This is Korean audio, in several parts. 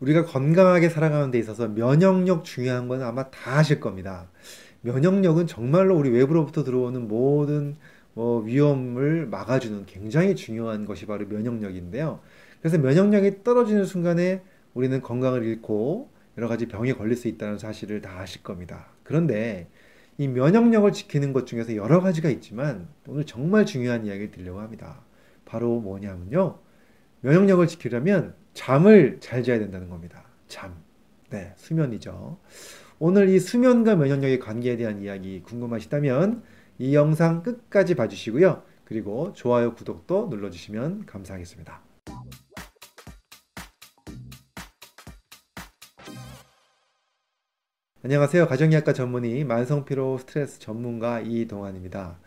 우리가 건강하게 살아가는 데 있어서 면역력 중요한 건 아마 다 아실 겁니다. 면역력은 정말로 우리 외부로부터 들어오는 모든 뭐 위험을 막아주는 굉장히 중요한 것이 바로 면역력인데요. 그래서 면역력이 떨어지는 순간에 우리는 건강을 잃고 여러 가지 병에 걸릴 수 있다는 사실을 다 아실 겁니다. 그런데 이 면역력을 지키는 것 중에서 여러 가지가 있지만 오늘 정말 중요한 이야기를 드리려고 합니다. 바로 뭐냐면요. 면역력을 지키려면 잠을 잘 자야 된다는 겁니다. 잠. 네, 수면이죠. 오늘 이 수면과 면역력의 관계에 대한 이야기 궁금하시다면 이 영상 끝까지 봐주시고요. 그리고 좋아요, 구독도 눌러주시면 감사하겠습니다. 안녕하세요. 가정의학과 전문의 만성피로 스트레스 전문가 이동환입니다.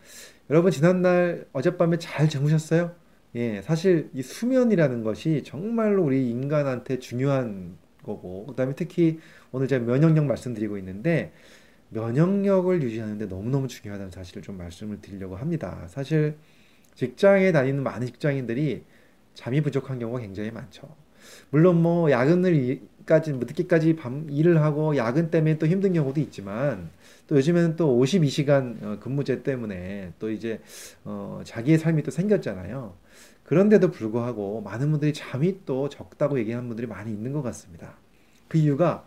여러분 지난날 어젯밤에 잘 주무셨어요? 예, 사실 이 수면이라는 것이 정말로 우리 인간한테 중요한 거고, 그 다음에 특히 오늘 제가 면역력 말씀드리고 있는데, 면역력을 유지하는데 너무너무 중요하다는 사실을 좀 말씀을 드리려고 합니다. 사실 직장에 다니는 많은 직장인들이 잠이 부족한 경우가 굉장히 많죠. 물론 뭐 야근을 까지 뭐 늦게까지 밤 일을 하고 야근 때문에 또 힘든 경우도 있지만 또 요즘에는 또 52시간 어, 근무제 때문에 또 이제 어 자기의 삶이 또 생겼잖아요. 그런데도 불구하고 많은 분들이 잠이 또 적다고 얘기하는 분들이 많이 있는 것 같습니다. 그 이유가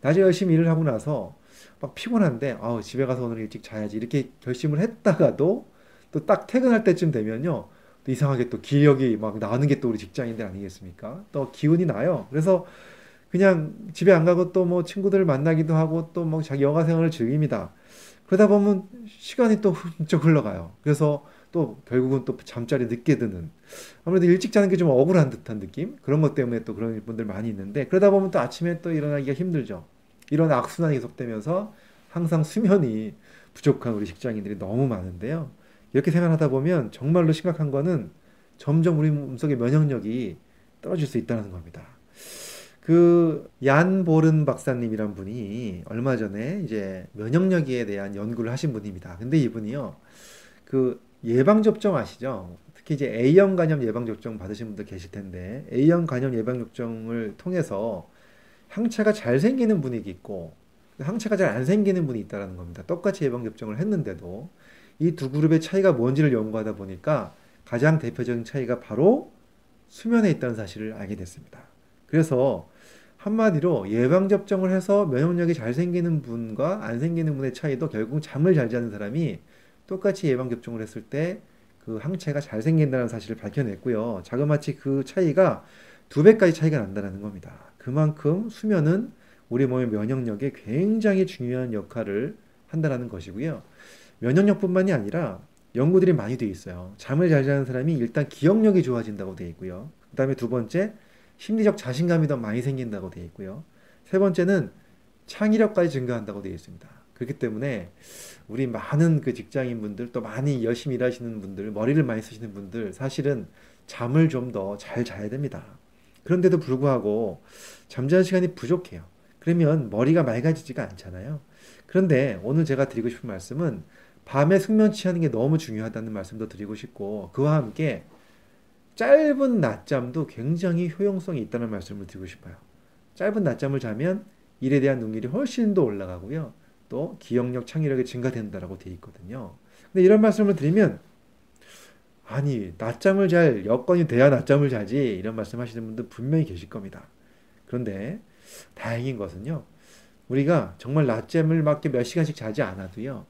낮에 열심히 일을 하고 나서 막 피곤한데 아 집에 가서 오늘 일찍 자야지 이렇게 결심을 했다가도 또 딱 퇴근할 때쯤 되면요 또 이상하게 또 기력이 막 나는 게 또 우리 직장인들 아니겠습니까? 또 기운이 나요. 그래서 그냥 집에 안 가고 또 뭐 친구들을 만나기도 하고 또 뭐 자기 여가 생활을 즐깁니다. 그러다 보면 시간이 또 훌쩍 흘러가요. 그래서 또 결국은 또 잠자리 늦게 드는 아무래도 일찍 자는 게 좀 억울한 듯한 느낌? 그런 것 때문에 또 그런 분들 많이 있는데 그러다 보면 또 아침에 또 일어나기가 힘들죠. 이런 악순환이 계속되면서 항상 수면이 부족한 우리 직장인들이 너무 많은데요. 이렇게 생활하다 보면 정말로 심각한 거는 점점 우리 몸속의 면역력이 떨어질 수 있다는 겁니다. 그 얀 보른 박사님이란 분이 얼마 전에 이제 면역력에 대한 연구를 하신 분입니다. 근데 이분이요 그 예방접종 아시죠? 특히 이제 A형 간염 예방접종 받으신 분들 계실 텐데 A형 간염 예방접종을 통해서 항체가 잘 생기는 분이 있고 항체가 잘 안 생기는 분이 있다는 겁니다. 똑같이 예방접종을 했는데도 이 두 그룹의 차이가 뭔지를 연구하다 보니까 가장 대표적인 차이가 바로 수면에 있다는 사실을 알게 됐습니다. 그래서 한마디로 예방접종을 해서 면역력이 잘 생기는 분과 안 생기는 분의 차이도 결국 잠을 잘 자는 사람이 똑같이 예방 접종을 했을 때 그 항체가 잘 생긴다는 사실을 밝혀냈고요. 자그마치 그 차이가 두 배까지 차이가 난다는 겁니다. 그만큼 수면은 우리 몸의 면역력에 굉장히 중요한 역할을 한다는 것이고요. 면역력뿐만이 아니라 연구들이 많이 되어 있어요. 잠을 잘 자는 사람이 일단 기억력이 좋아진다고 되어 있고요. 그 다음에 두 번째, 심리적 자신감이 더 많이 생긴다고 되어 있고요. 세 번째는 창의력까지 증가한다고 되어 있습니다. 그렇기 때문에 우리 많은 그 직장인 분들 또 많이 열심히 일하시는 분들 머리를 많이 쓰시는 분들 사실은 잠을 좀 더 잘 자야 됩니다. 그런데도 불구하고 잠자는 시간이 부족해요. 그러면 머리가 맑아지지가 않잖아요. 그런데 오늘 제가 드리고 싶은 말씀은 밤에 숙면 취하는 게 너무 중요하다는 말씀도 드리고 싶고 그와 함께 짧은 낮잠도 굉장히 효용성이 있다는 말씀을 드리고 싶어요. 짧은 낮잠을 자면 일에 대한 능률이 훨씬 더 올라가고요. 또 기억력, 창의력이 증가된다라고 되어 있거든요. 근데 이런 말씀을 드리면 아니 낮잠을 잘 여건이 돼야 낮잠을 자지 이런 말씀하시는 분들 분명히 계실 겁니다. 그런데 다행인 것은요. 우리가 정말 낮잠을 막 몇 시간씩 자지 않아도요.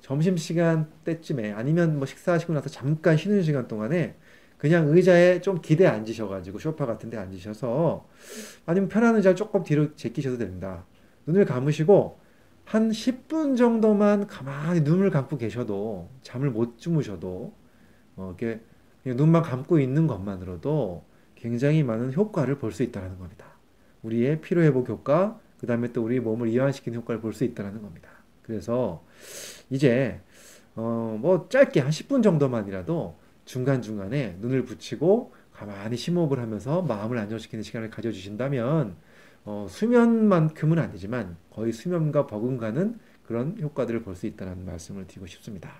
점심 시간 때쯤에 아니면 뭐 식사하시고 나서 잠깐 쉬는 시간 동안에 그냥 의자에 좀 기대 앉으셔가지고 소파 같은 데 앉으셔서 아니면 편한 의자 조금 뒤로 제끼셔도 됩니다. 눈을 감으시고 한 10분 정도만 가만히 눈을 감고 계셔도 잠을 못 주무셔도 어, 이렇게 눈만 감고 있는 것만으로도 굉장히 많은 효과를 볼 수 있다는 겁니다. 우리의 피로 회복 효과, 그 다음에 또 우리 몸을 이완시키는 효과를 볼 수 있다는 겁니다. 그래서 이제 어, 뭐 짧게 한 10분 정도만이라도 중간중간에 눈을 붙이고 가만히 심호흡을 하면서 마음을 안정시키는 시간을 가져주신다면 어, 수면만큼은 아니지만 거의 수면과 버금가는 그런 효과들을 볼 수 있다는 말씀을 드리고 싶습니다.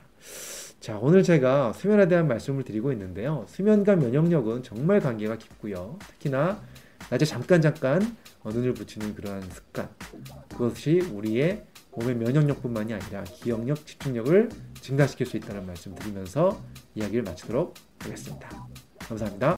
자, 오늘 제가 수면에 대한 말씀을 드리고 있는데요. 수면과 면역력은 정말 관계가 깊고요. 특히나 낮에 잠깐 잠깐 어, 눈을 붙이는 그러한 습관. 그것이 우리의 몸의 면역력뿐만이 아니라 기억력, 집중력을 증가시킬 수 있다는 말씀 드리면서 이야기를 마치도록 하겠습니다. 감사합니다.